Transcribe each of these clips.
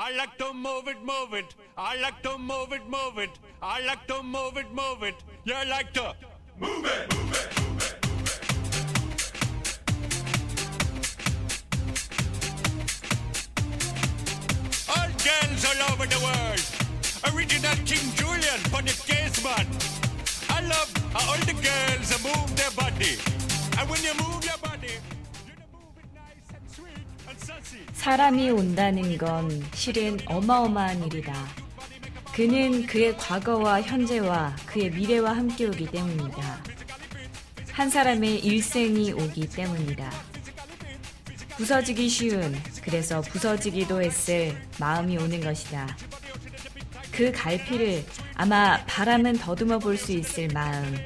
I like to move it, move it. I like to move it, move it. I like to move it, move it. You like to move it, move it, move it. All girls all over the world. Original King Julian, funny case man. I love how all the girls move their body. And when you move your body, 사람이 온다는 건 실은 어마어마한 일이다. 그는 그의 과거와 현재와 그의 미래와 함께 오기 때문이다. 한 사람의 일생이 오기 때문이다. 부서지기 쉬운, 그래서 부서지기도 했을 마음이 오는 것이다. 그 갈피를 아마 바람은 더듬어 볼 수 있을 마음.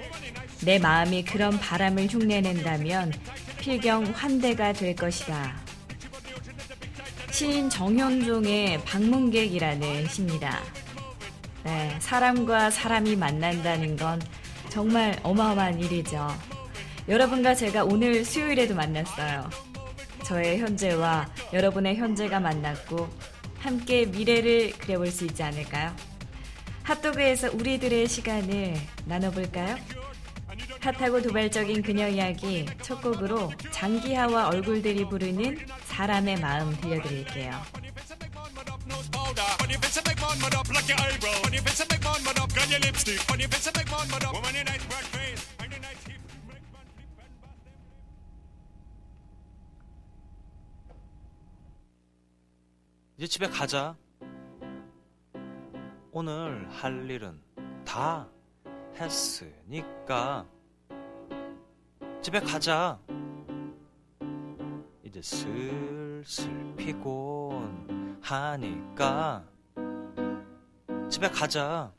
내 마음이 그런 바람을 흉내낸다면 필경 환대가 될 것이다. 시인 정현종의 방문객이라는 시입니다. 네, 사람과 사람이 만난다는 건 정말 어마어마한 일이죠. 여러분과 제가 오늘 수요일에도 만났어요. 저의 현재와 여러분의 현재가 만났고 함께 미래를 그려볼 수 있지 않을까요? 핫도그에서 우리들의 시간을 나눠볼까요? 핫하고 도발적인 그녀 이야기 첫 곡으로 장기하와 얼굴들이 부르는 사람의 마음 들려드릴게요. 이제 집에 가자. 오늘 할 일은 다 했으니까 집에 가자. 이제 슬슬 피곤하니까 집에 가자.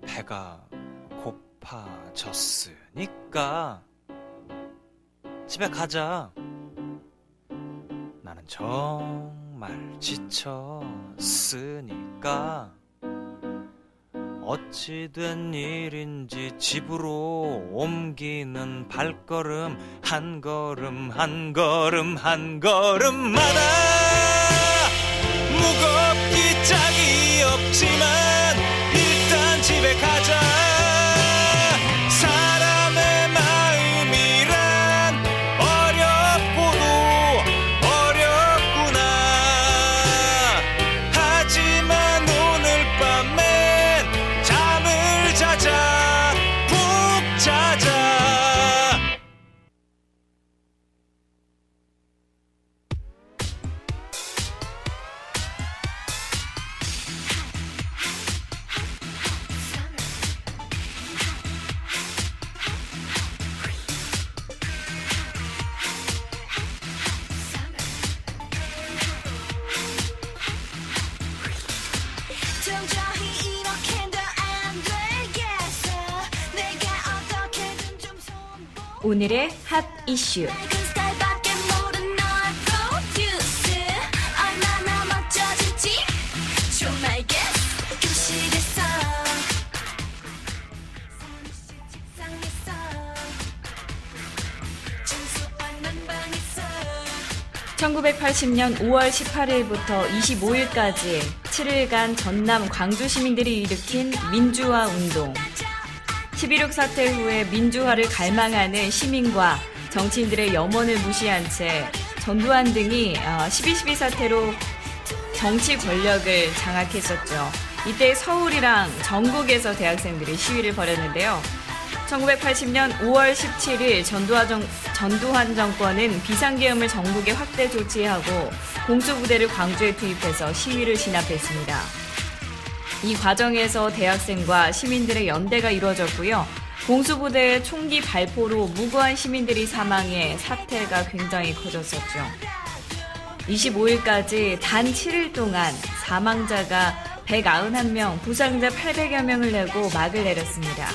배가 고파졌으니까 집에 가자. 나는 정말 지쳤으니까 어찌된 일인지 집으로 옮기는 발걸음 한 걸음 한 걸음 한 걸음마다 무겁기 짝이 없지만 소한 난방에서. 1980년 5월 18일부터 25일까지 7일간 전남 광주 시민들이 일으킨 민주화 운동. 11.6 사태 후에 민주화를 갈망하는 시민과 정치인들의 염원을 무시한 채 전두환 등이 12.12 사태로 정치 권력을 장악했었죠. 이때 서울이랑 전국에서 대학생들이 시위를 벌였는데요. 1980년 5월 17일 전두환, 정, 정권은 비상계엄을 전국에 확대 조치하고 공수부대를 광주에 투입해서 시위를 진압했습니다. 이 과정에서 대학생과 시민들의 연대가 이루어졌고요. 공수부대의 총기 발포로 무고한 시민들이 사망해 사태가 굉장히 커졌었죠. 25일까지 단 7일 동안 사망자가 191명, 부상자 800여 명을 내고 막을 내렸습니다.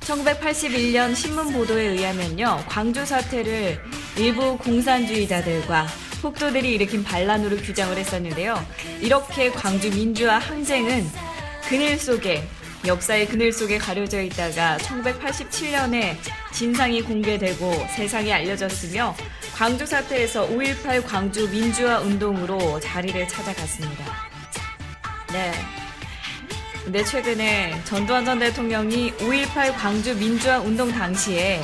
1981년 신문 보도에 의하면요, 광주 사태를 일부 공산주의자들과 폭도들이 일으킨 반란으로 규정을 했었는데요. 이렇게 광주 민주화 항쟁은 그늘 속에 역사의 그늘 속에 가려져 있다가 1987년에 진상이 공개되고 세상에 알려졌으며 광주 사태에서 5.18 광주 민주화 운동으로 자리를 찾아갔습니다. 네. 근데 최근에 전두환 전 대통령이 5.18 광주 민주화 운동 당시에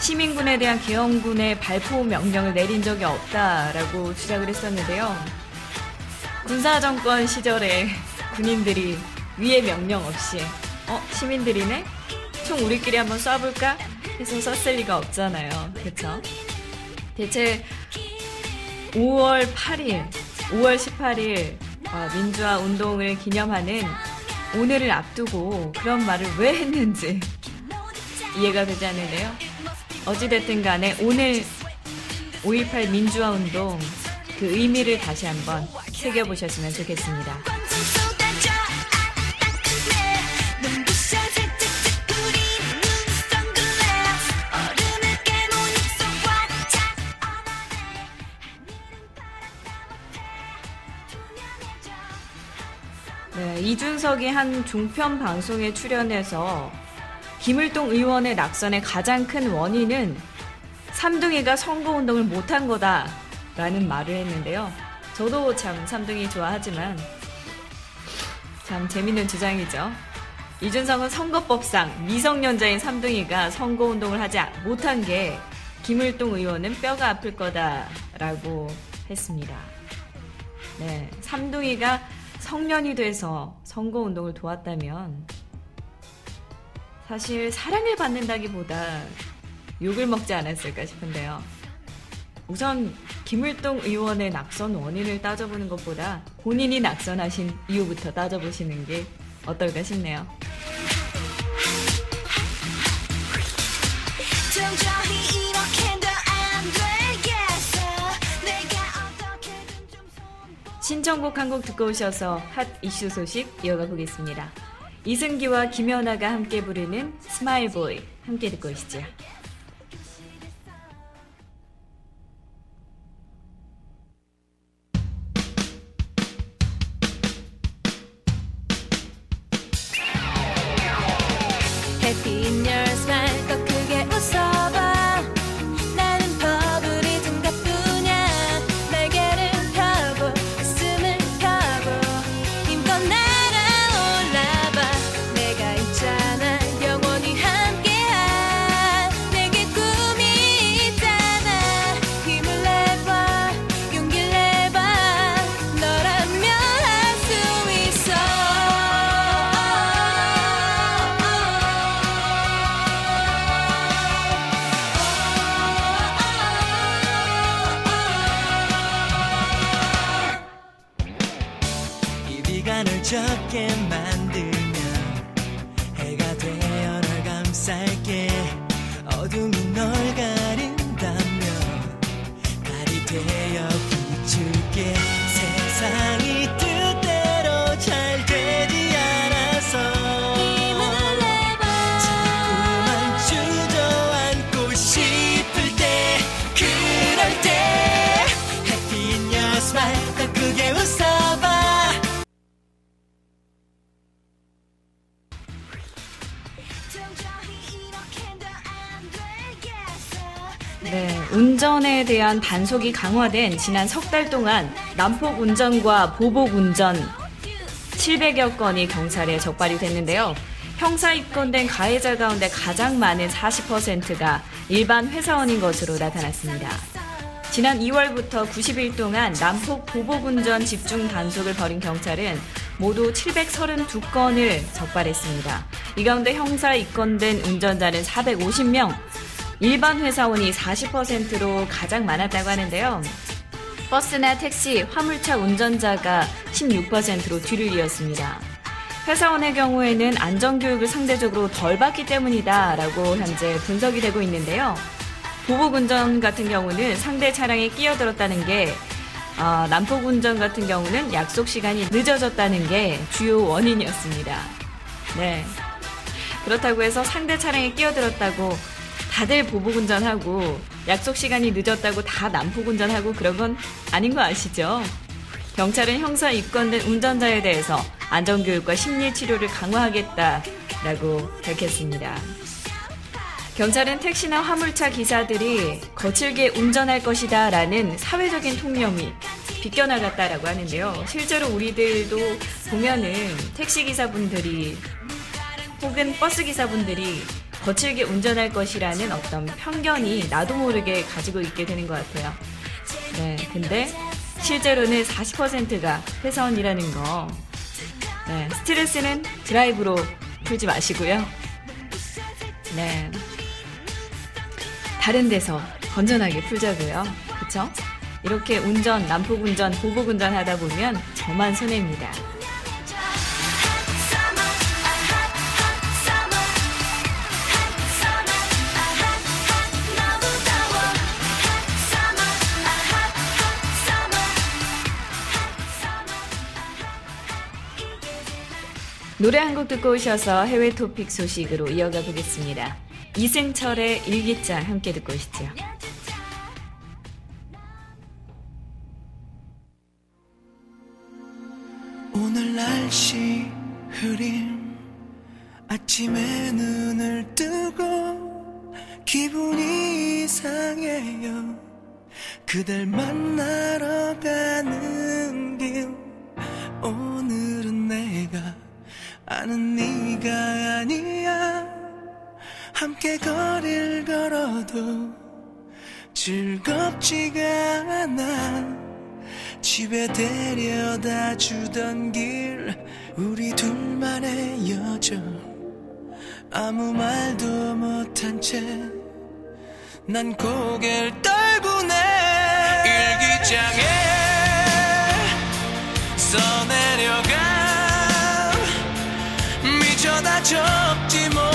시민군에 대한 계엄군의 발포 명령을 내린 적이 없다라고 주장을 했었는데요. 군사 정권 시절에 군인들이 위의 명령 없이 어 시민들이네? 총 우리끼리 한번 쏴볼까? 해서 쐈을 리가 없잖아요. 그쵸? 대체 5월 8일 5월 18일 어, 민주화 운동을 기념하는 오늘을 앞두고 그런 말을 왜 했는지 이해가 되지 않는데요 어찌됐든 간에 오늘 5.18 민주화 운동 그 의미를 다시 한번 새겨보셨으면 좋겠습니다. 네, 이준석이 한 중편 방송에 출연해서 김을동 의원의 낙선의 가장 큰 원인은 삼둥이가 선거운동을 못한 거다 라는 말을 했는데요. 저도 참 삼둥이 좋아하지만 참 재밌는 주장이죠. 이준석은 선거법상 미성년자인 삼둥이가 선거운동을 하지 못한 게 김을동 의원은 뼈가 아플 거다라고 했습니다. 네, 삼둥이가 성년이 돼서 선거운동을 도왔다면 사실 사랑을 받는다기보다 욕을 먹지 않았을까 싶은데요. 우선 김을동 의원의 낙선 원인을 따져보는 것보다 본인이 낙선하신 이유부터 따져보시는 게 어떨까 싶네요. 신청곡 한 곡 듣고 오셔서 hot issue 소식 이어가 보겠습니다. 이승기와 김연아가 함께 부르는 Smile Boy 함께 듣고 오시죠. 네, 운전에 대한 단속이 강화된 지난 석 달 동안 난폭 운전과 보복 운전 700여 건이 경찰에 적발이 됐는데요. 형사 입건된 가해자 가운데 가장 많은 40%가 일반 회사원인 것으로 나타났습니다. 지난 2월부터 90일 동안 난폭 보복 운전 집중 단속을 벌인 경찰은 모두 732건을 적발했습니다. 이 가운데 형사 입건된 운전자는 450명, 일반 회사원이 40%로 가장 많았다고 하는데요. 버스나 택시, 화물차 운전자가 16%로 뒤를 이었습니다. 회사원의 경우에는 안전교육을 상대적으로 덜 받기 때문이다 라고 현재 분석이 되고 있는데요. 보복 운전 같은 경우는 상대 차량에 끼어들었다는 게 어, 난폭 운전 같은 경우는 약속 시간이 늦어졌다는 게 주요 원인이었습니다. 네. 그렇다고 해서 상대 차량에 끼어들었다고 다들 보복 운전하고 약속 시간이 늦었다고 다 난폭 운전하고 그런 건 아닌 거 아시죠? 경찰은 형사 입건된 운전자에 대해서 안전교육과 심리치료를 강화하겠다라고 밝혔습니다. 경찰은 택시나 화물차 기사들이 거칠게 운전할 것이다 라는 사회적인 통념이 비껴나갔다라고 하는데요. 실제로 우리들도 보면은 택시 기사분들이 혹은 버스 기사분들이 거칠게 운전할 것이라는 어떤 편견이 나도 모르게 가지고 있게 되는 것 같아요. 네, 근데 실제로는 40%가 회사원이라는 거. 네, 스트레스는 드라이브로 풀지 마시고요. 네. 다른 데서 건전하게 풀자고요. 그쵸? 이렇게 운전, 난폭 운전, 보복 운전 하다 보면 저만 손해입니다. 노래 한 곡 듣고 오셔서 해외 토픽 소식으로 이어가 보겠습니다. 이승철의 일기장 함께 듣고 오시죠. 오늘 날씨 흐림 아침에 눈을 뜨고 기분이 이상해요 그댈 만나러 가는 길 오늘은 내가 아는 네가 아니야. 함께 거리를 걸어도 즐겁지가 않아. 집에 데려다 주던 길 우리 둘만의 여정. 아무 말도 못한 채 난 고개를 떨구네. 일기장에 써내려가 미쳐 다 적지 못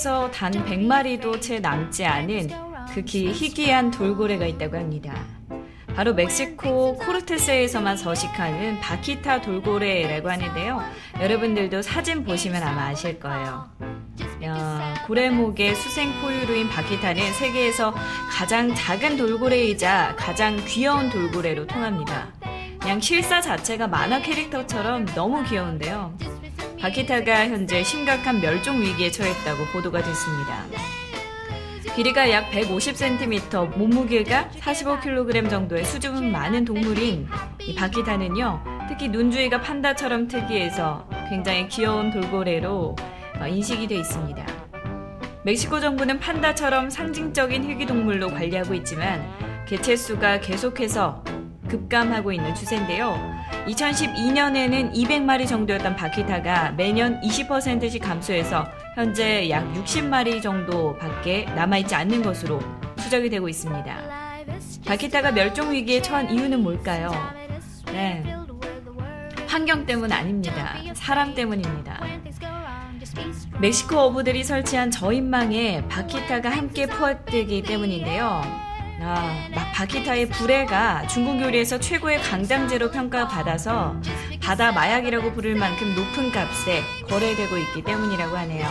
세계에서 단 100마리도 채 남지 않은 극히 희귀한 돌고래가 있다고 합니다. 바로 멕시코 코르테스에서만 서식하는 바키타 돌고래라고 하는데요. 여러분들도 사진 보시면 아마 아실 거예요. 야, 고래목의 수생 포유류인 바키타는 세계에서 가장 작은 돌고래이자 가장 귀여운 돌고래로 통합니다. 그냥 실사 자체가 만화 캐릭터처럼 너무 귀여운데요. 바키타가 현재 심각한 멸종 위기에 처했다고 보도가 됐습니다. 길이가 약 150cm, 몸무게가 45kg 정도의 수준 많은 동물인 이 바키타는요, 특히 눈 주위가 판다처럼 특이해서 굉장히 귀여운 돌고래로 어, 인식이 돼 있습니다. 멕시코 정부는 판다처럼 상징적인 희귀동물로 관리하고 있지만 개체수가 계속해서 급감하고 있는 추세인데요. 2012년에는 200마리 정도였던 바키타가 매년 20%씩 감소해서 현재 약 60마리 정도밖에 남아있지 않는 것으로 추적이 되고 있습니다. 바키타가 멸종 위기에 처한 이유는 뭘까요? 네. 환경 때문 아닙니다. 사람 때문입니다. 멕시코 어부들이 설치한 저인망에 바키타가 함께 포함되기 때문인데요. 아, 막 바키타의 불해가 중국 요리에서 최고의 강장제로 평가받아서 바다 마약이라고 부를 만큼 높은 값에 거래되고 있기 때문이라고 하네요.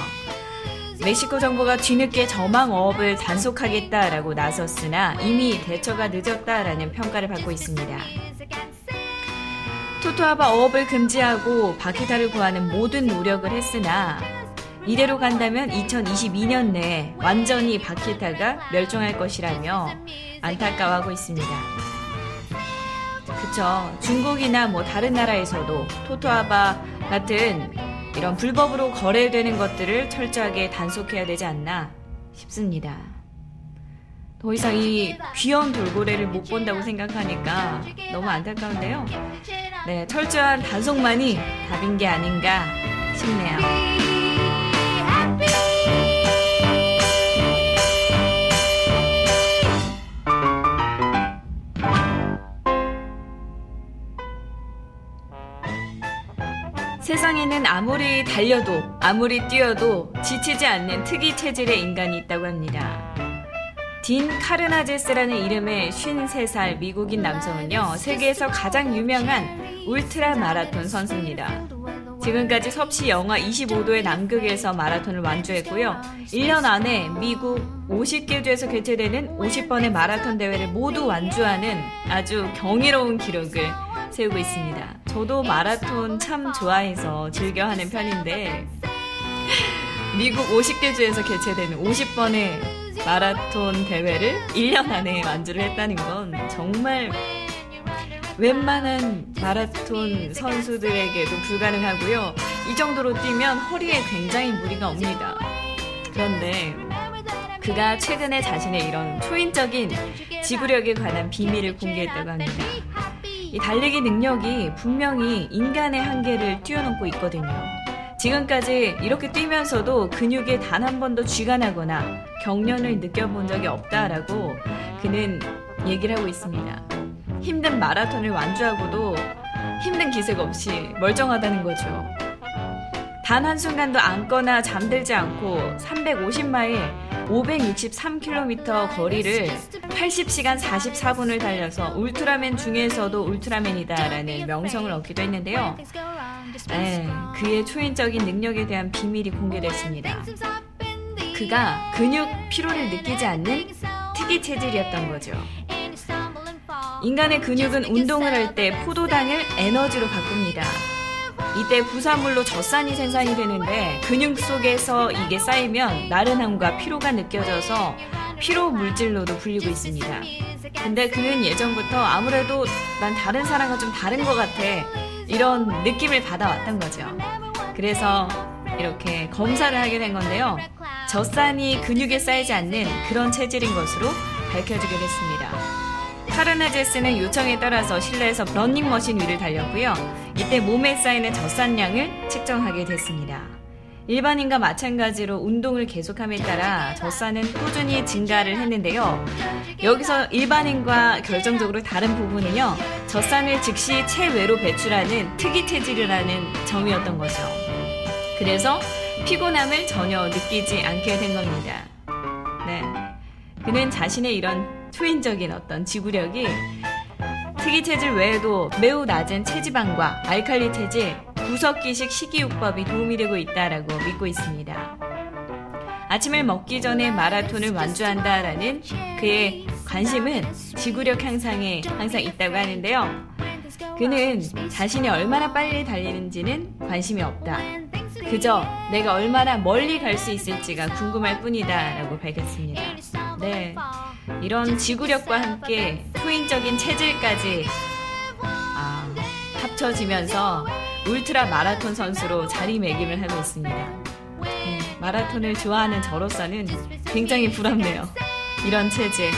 멕시코 정부가 뒤늦게 저망 어업을 단속하겠다라고 나섰으나 이미 대처가 늦었다라는 평가를 받고 있습니다. 토토아바 어업을 금지하고 바키타를 구하는 모든 노력을 했으나 이대로 간다면 2022년 내에 완전히 바키타가 멸종할 것이라며 안타까워하고 있습니다. 그쵸. 중국이나 뭐 다른 나라에서도 토토아바 같은 이런 불법으로 거래되는 것들을 철저하게 단속해야 되지 않나 싶습니다. 더 이상 이 귀여운 돌고래를 못 본다고 생각하니까 너무 안타까운데요. 네, 철저한 단속만이 답인 게 아닌가 싶네요. 세상에는 아무리 달려도 아무리 뛰어도 지치지 않는 특이 체질의 인간이 있다고 합니다. 딘 카르나제스라는 이름의 53살 미국인 남성은요, 세계에서 가장 유명한 울트라 마라톤 선수입니다. 지금까지 섭씨 영하 25도의 남극에서 마라톤을 완주했고요. 1년 안에 미국 50개 주에서 개최되는 50번의 마라톤 대회를 모두 완주하는 아주 경이로운 기록을 세우고 있습니다. 저도 마라톤 참 좋아해서 즐겨 하는 편인데 미국 50개 주에서 개최되는 50번의 마라톤 대회를 1년 안에 완주를 했다는 건 정말 웬만한 마라톤 선수들에게도 불가능하고요. 이 정도로 뛰면 허리에 굉장히 무리가 옵니다. 그런데 그가 최근에 자신의 이런 초인적인 지구력에 관한 비밀을 공개했다고 합니다. 이 달리기 능력이 분명히 인간의 한계를 뛰어넘고 있거든요. 지금까지 이렇게 뛰면서도 근육에 단 한 번도 쥐가 나거나 경련을 느껴본 적이 없다라고 그는 얘기를 하고 있습니다. 힘든 마라톤을 완주하고도 힘든 기색 없이 멀쩡하다는 거죠. 단 한순간도 앉거나 잠들지 않고 350마일 563km 거리를 80시간 44분을 달려서 울트라맨 중에서도 울트라맨이다라는 명성을 얻기도 했는데요. 네, 그의 초인적인 능력에 대한 비밀이 공개됐습니다. 그가 근육 피로를 느끼지 않는 특이 체질이었던 거죠. 인간의 근육은 운동을 할 때 포도당을 에너지로 바꿉니다. 이때 부산물로 젖산이 생산이 되는데 근육 속에서 이게 쌓이면 나른함과 피로가 느껴져서 피로 물질로도 불리고 있습니다. 근데 그는 예전부터 아무래도 난 다른 사람과 좀 다른 것 같아 이런 느낌을 받아왔던 거죠. 그래서 이렇게 검사를 하게 된 건데요. 젖산이 근육에 쌓이지 않는 그런 체질인 것으로 밝혀지게 됐습니다. 카르나제스는 요청에 따라서 실내에서 러닝머신 위를 달렸고요. 이때 몸에 쌓이는 젖산량을 측정하게 됐습니다. 일반인과 마찬가지로 운동을 계속함에 따라 젖산은 꾸준히 증가를 했는데요. 여기서 일반인과 결정적으로 다른 부분은요. 젖산을 즉시 체외로 배출하는 특이 체질이라는 점이었던 거죠. 그래서 피곤함을 전혀 느끼지 않게 된 겁니다. 네. 그는 자신의 이런 초인적인 어떤 지구력이 특이 체질 외에도 매우 낮은 체지방과 알칼리 체질, 구석기식 식이요법이 도움이 되고 있다라고 믿고 있습니다. 아침을 먹기 전에 마라톤을 완주한다라는 그의 관심은 지구력 향상에 항상 있다고 하는데요. 그는 자신이 얼마나 빨리 달리는지는 관심이 없다. 그저 내가 얼마나 멀리 갈 수 있을지가 궁금할 뿐이다 라고 밝혔습니다. 네. 이런 지구력과 함께 초인적인 체질까지 아, 합쳐지면서 울트라 마라톤 선수로 자리매김을 하고 있습니다. 음, 마라톤을 좋아하는 저로서는 굉장히 부럽네요. 이런 체질.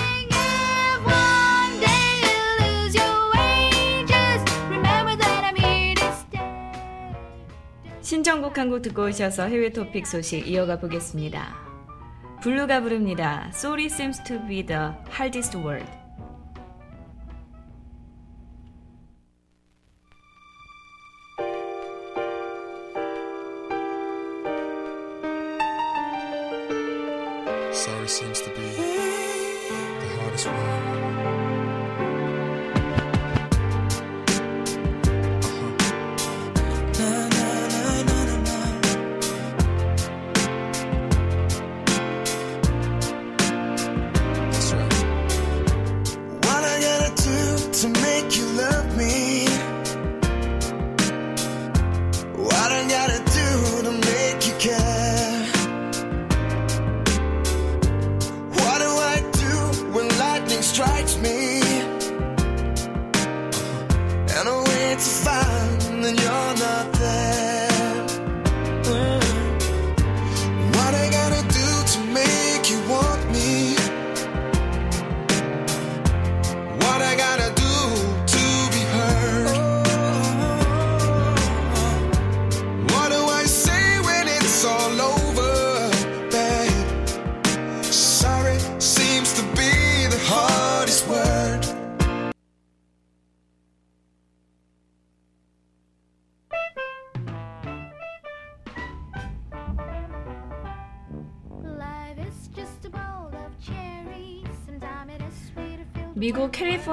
신청곡 한 곡 듣고 오셔서 해외 토픽 소식 이어가 보겠습니다. 블루가 부릅니다. Sorry seems to be the hardest word.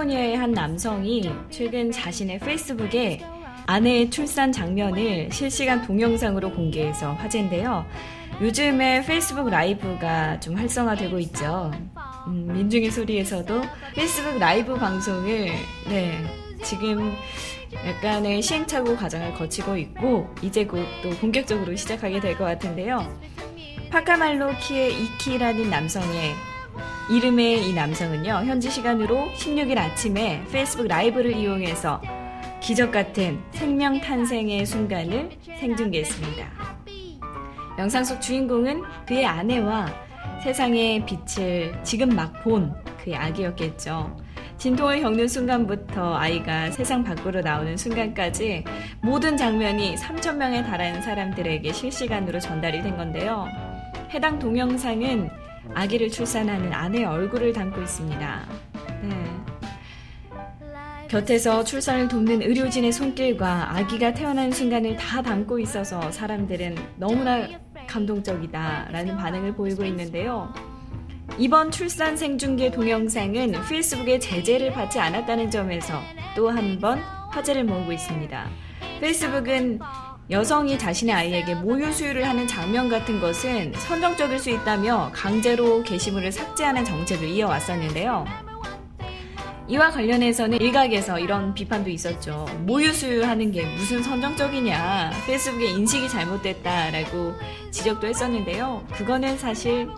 캘리포니아의 한 남성이 최근 자신의 페이스북에 아내의 출산 장면을 실시간 동영상으로 공개해서 화제인데요. 요즘에 페이스북 라이브가 좀 활성화되고 있죠. 음, 민중의 소리에서도 페이스북 라이브 방송을 네, 지금 약간의 시행착오 과정을 거치고 있고 이제 곧 또 본격적으로 시작하게 될 것 같은데요. 파카말로 키의 이키라는 남성의 이름의 이 남성은요, 현지 시간으로 16일 아침에 페이스북 라이브를 이용해서 기적 같은 생명 탄생의 순간을 생중계했습니다. 영상 속 주인공은 그의 아내와 세상의 빛을 지금 막 본 그의 아기였겠죠. 진통을 겪는 순간부터 아이가 세상 밖으로 나오는 순간까지 모든 장면이 3천명에 달하는 사람들에게 실시간으로 전달이 된 건데요. 해당 동영상은 아기를 출산하는 아내의 얼굴을 담고 있습니다. 네. 곁에서 출산을 돕는 의료진의 손길과 아기가 태어난 순간을 다 담고 있어서 사람들은 너무나 감동적이다라는 반응을 보이고 있는데요. 이번 출산 생중계 동영상은 페이스북의 제재를 받지 않았다는 점에서 또 한 번 화제를 모으고 있습니다. 페이스북은 여성이 자신의 아이에게 모유 수유를 하는 장면 같은 것은 선정적일 수 있다며 강제로 게시물을 삭제하는 정책을 이어왔었는데요. 이와 관련해서는 일각에서 이런 비판도 있었죠. 모유 수유하는 게 무슨 선정적이냐. 페이스북의 인식이 잘못됐다라고 지적도 했었는데요. 그거는 사실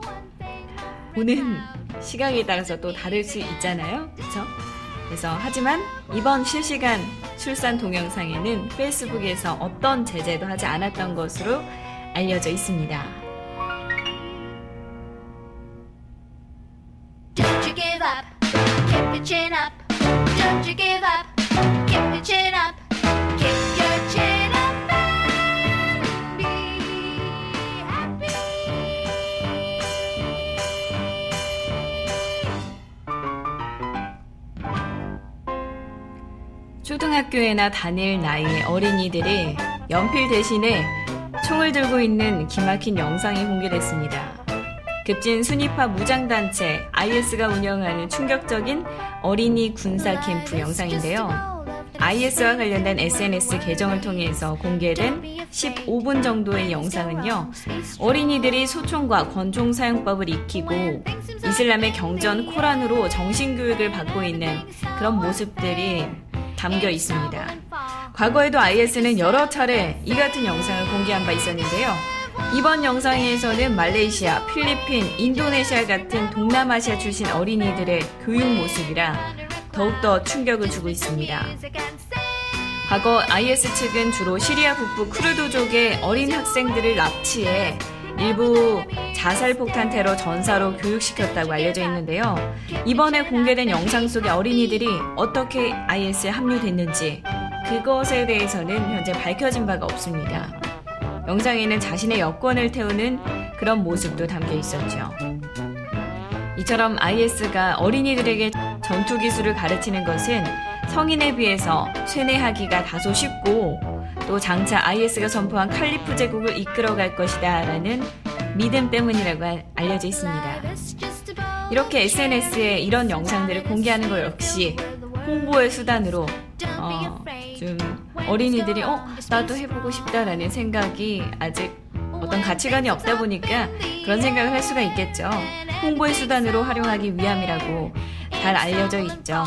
보는 시각에 따라서 또 다를 수 있잖아요. 그렇죠? 그래서 하지만 이번 실시간 출산 동영상에는 페이스북에서 어떤 제재도 하지 않았던 것으로 알려져 있습니다. Don't you give up, keep your chin up. Don't you give up, keep your chin up. 초등학교에나 다닐 나이의 어린이들이 연필 대신에 총을 들고 있는 기막힌 영상이 공개됐습니다. 급진 순위파 무장단체 IS가 운영하는 충격적인 어린이 군사 캠프 영상인데요. IS와 관련된 SNS 계정을 통해서 공개된 15분 정도의 영상은요, 어린이들이 소총과 권총 사용법을 익히고 이슬람의 경전 코란으로 정신교육을 받고 있는 그런 모습들이 담겨 있습니다. 과거에도 IS는 여러 차례 이 같은 영상을 공개한 바 있었는데요. 이번 영상에서는 말레이시아, 필리핀, 인도네시아 같은 동남아시아 출신 어린이들의 교육 모습이라 더욱더 충격을 주고 있습니다. 과거 IS 측은 주로 시리아 북부 쿠르드족의 어린 학생들을 납치해 일부 자살 폭탄 테러 전사로 교육시켰다고 알려져 있는데요. 이번에 공개된 영상 속의 어린이들이 어떻게 IS에 합류됐는지 그것에 대해서는 현재 밝혀진 바가 없습니다. 영상에는 자신의 여권을 태우는 그런 모습도 담겨 있었죠. 이처럼 IS가 어린이들에게 전투 기술을 가르치는 것은 성인에 비해서 쇠뇌하기가 다소 쉽고 또 장차 IS가 선포한 칼리프 제국을 이끌어갈 것이다 라는 믿음 때문이라고 알- 알려져 있습니다. 이렇게 SNS에 이런 영상들을 공개하는 것 역시 홍보의 수단으로 어, 좀 어린이들이 어 나도 해보고 싶다라는 생각이 아직 어떤 가치관이 없다 보니까 그런 생각을 할 수가 있겠죠. 홍보의 수단으로 활용하기 위함이라고 잘 알려져 있죠.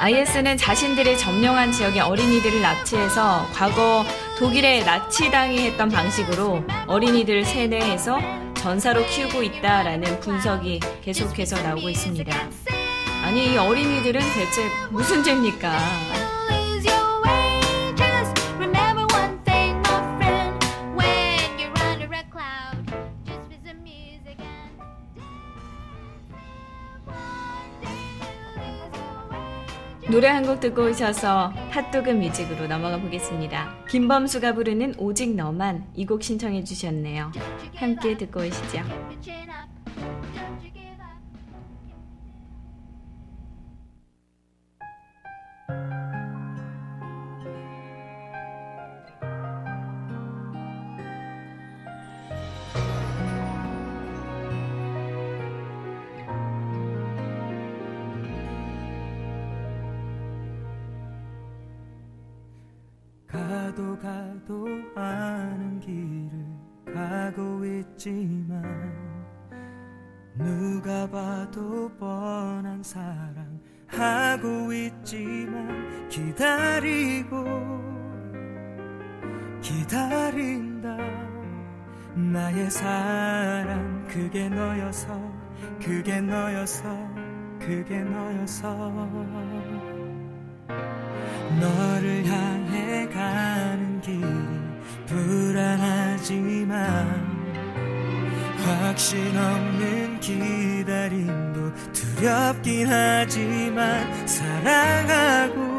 IS는 자신들의 점령한 지역의 어린이들을 납치해서 과거 독일의 나치당이 했던 방식으로 어린이들을 세뇌해서 전사로 키우고 있다라는 분석이 계속해서 나오고 있습니다. 아니 이 어린이들은 대체 무슨 죄입니까? 노래 한 곡 듣고 오셔서 핫도그 뮤직으로 넘어가 보겠습니다. 김범수가 부르는 오직 너만 이 곡 신청해 주셨네요. 함께 듣고 오시죠. 그게 너여서 너를 향해 가는 길이 불안하지만 확신 없는 기다림도 두렵긴 하지만 사랑하고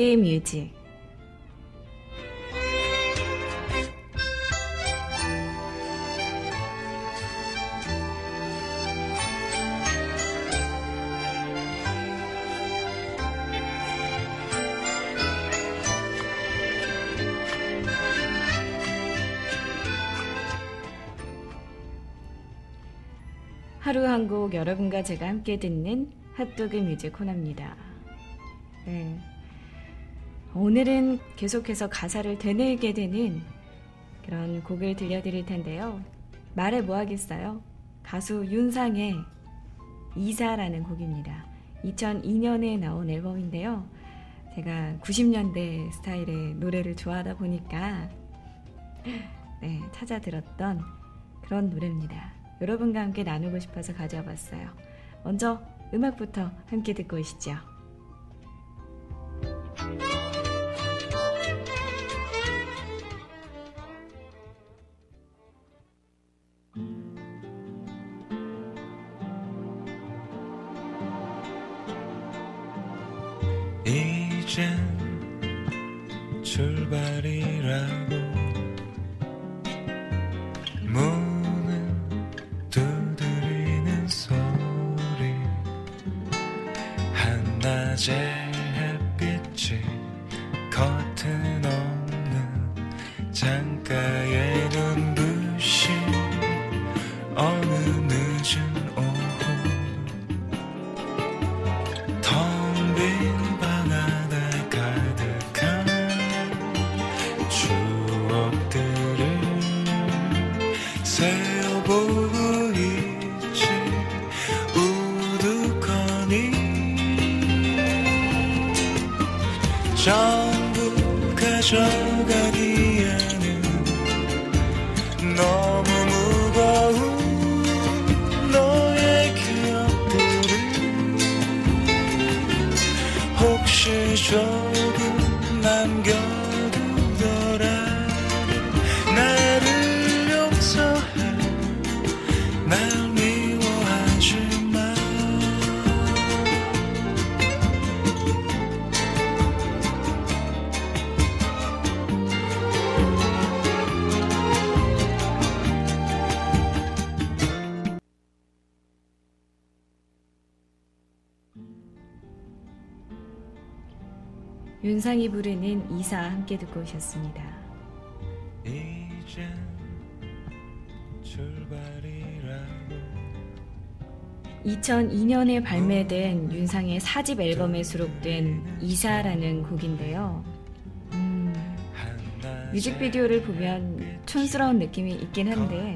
핫도그 뮤직 하루 한 곡 여러분과 제가 함께 듣는 핫도그 뮤직 코너입니다. 네. 오늘은 계속해서 가사를 되뇌게 되는 그런 곡을 들려드릴 텐데요. 말해 뭐 하겠어요? 가수 윤상의 이사라는 곡입니다. 2002년에 나온 앨범인데요. 제가 90년대 스타일의 노래를 좋아하다 보니까 네, 찾아 들었던 그런 노래입니다. 여러분과 함께 나누고 싶어서 가져와 봤어요. 먼저 음악부터 함께 듣고 오시죠. 한 윤상이 부르는 이사 함께 듣고 오셨습니다. 출발이라고 2002년에 발매된 윤상의 4집 앨범에 수록된 이사라는 곡인데요. 음, 뮤직비디오를 보면 촌스러운 느낌이 있긴 한데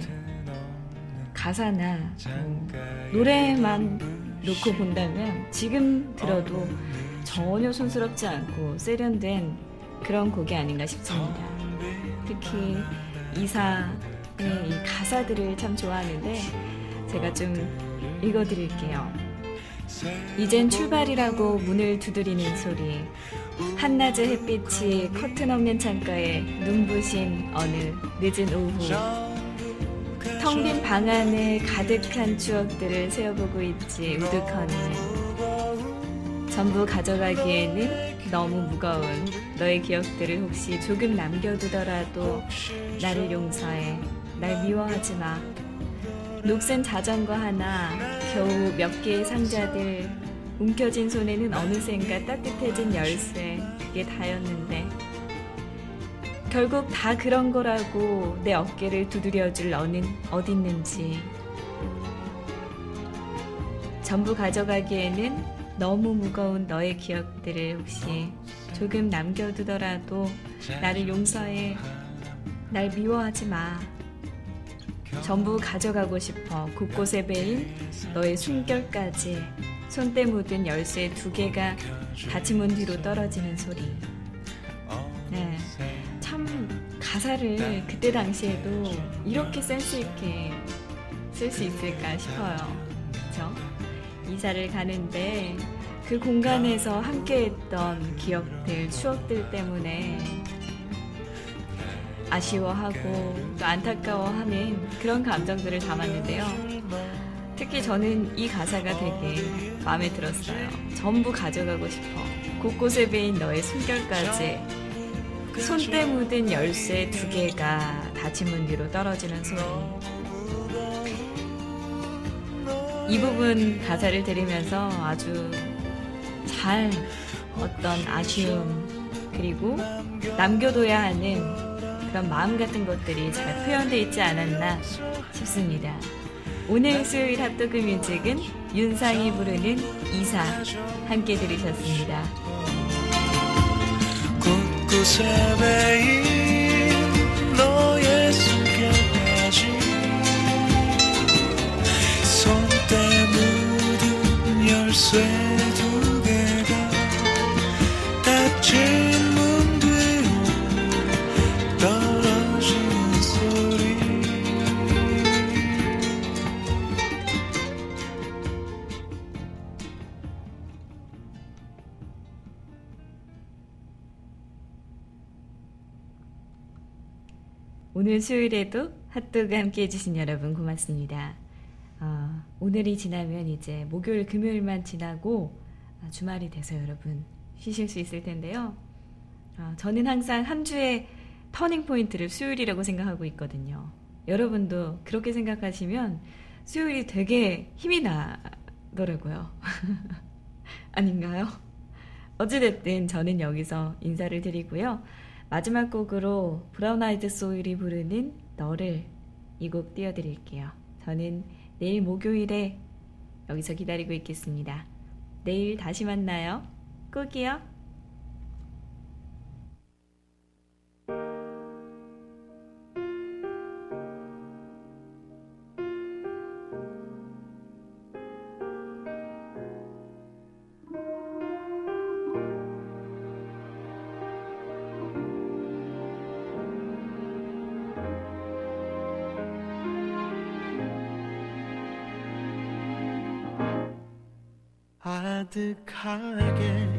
가사나 뭐 노래만 놓고 본다면 지금 들어도 전혀 촌스럽지 않고 세련된 그런 곡이 아닌가 싶습니다. 특히 이사의 이 가사들을 참 좋아하는데 제가 좀 읽어드릴게요. 이젠 출발이라고 문을 두드리는 소리. 한낮의 햇빛이 커튼 없는 창가에 눈부신 어느 늦은 오후. 텅 빈 방 안에 가득한 추억들을 세어보고 있지 우두커니. 전부 가져가기에는 너무 무거운 너의 기억들을 혹시 조금 남겨두더라도 나를 용서해. 날 미워하지 마. 녹슨 자전거 하나, 겨우 몇 개의 상자들, 움켜진 손에는 어느샌가 따뜻해진 열쇠, 그게 다였는데. 결국 다 그런 거라고 내 어깨를 두드려줄 너는 어딨는지. 전부 가져가기에는 너무 무거운 너의 기억들을 혹시 조금 남겨두더라도 나를 용서해. 날 미워하지 마. 전부 가져가고 싶어. 곳곳에 베인 너의 숨결까지 손때 묻은 열쇠 두 개가 닫힌 문 뒤로 떨어지는 소리. 네. 참 가사를 그때 당시에도 이렇게 센스 있게 쓸 수 있을까 싶어요. 그렇죠? 이사를 가는데 그 공간에서 함께했던 기억들, 추억들 때문에 아쉬워하고 또 안타까워하는 그런 감정들을 담았는데요. 특히 저는 이 가사가 되게 마음에 들었어요. 전부 가져가고 싶어. 곳곳에 베인 너의 숨결까지. 손때 묻은 열쇠 두 개가 닫힌 문 뒤로 떨어지는 소리. 이 부분 가사를 들으면서 아주 잘 어떤 아쉬움 그리고 남겨둬야 하는 그런 마음 같은 것들이 잘 표현되어 있지 않았나 싶습니다. 오늘 수요일 핫도그 뮤직은 윤상이 부르는 이사 함께 들으셨습니다. 곳곳에 베인 너의 숨 오늘 수요일에도 핫도그 함께 해주신 여러분 고맙습니다. 어, 오늘이 지나면 이제 목요일, 금요일만 지나고 아, 주말이 돼서 여러분 쉬실 수 있을 텐데요. 아, 저는 항상 한 주의 터닝 포인트를 수요일이라고 생각하고 있거든요. 여러분도 그렇게 생각하시면 수요일이 되게 힘이 나더라고요. 아닌가요? 어찌됐든 저는 여기서 인사를 드리고요. 마지막 곡으로 브라운 아이드 소울이 부르는 너를 이 곡 띄워드릴게요. 저는 내일 목요일에 여기서 기다리고 있겠습니다. 내일 다시 만나요. 꼭이요. 아득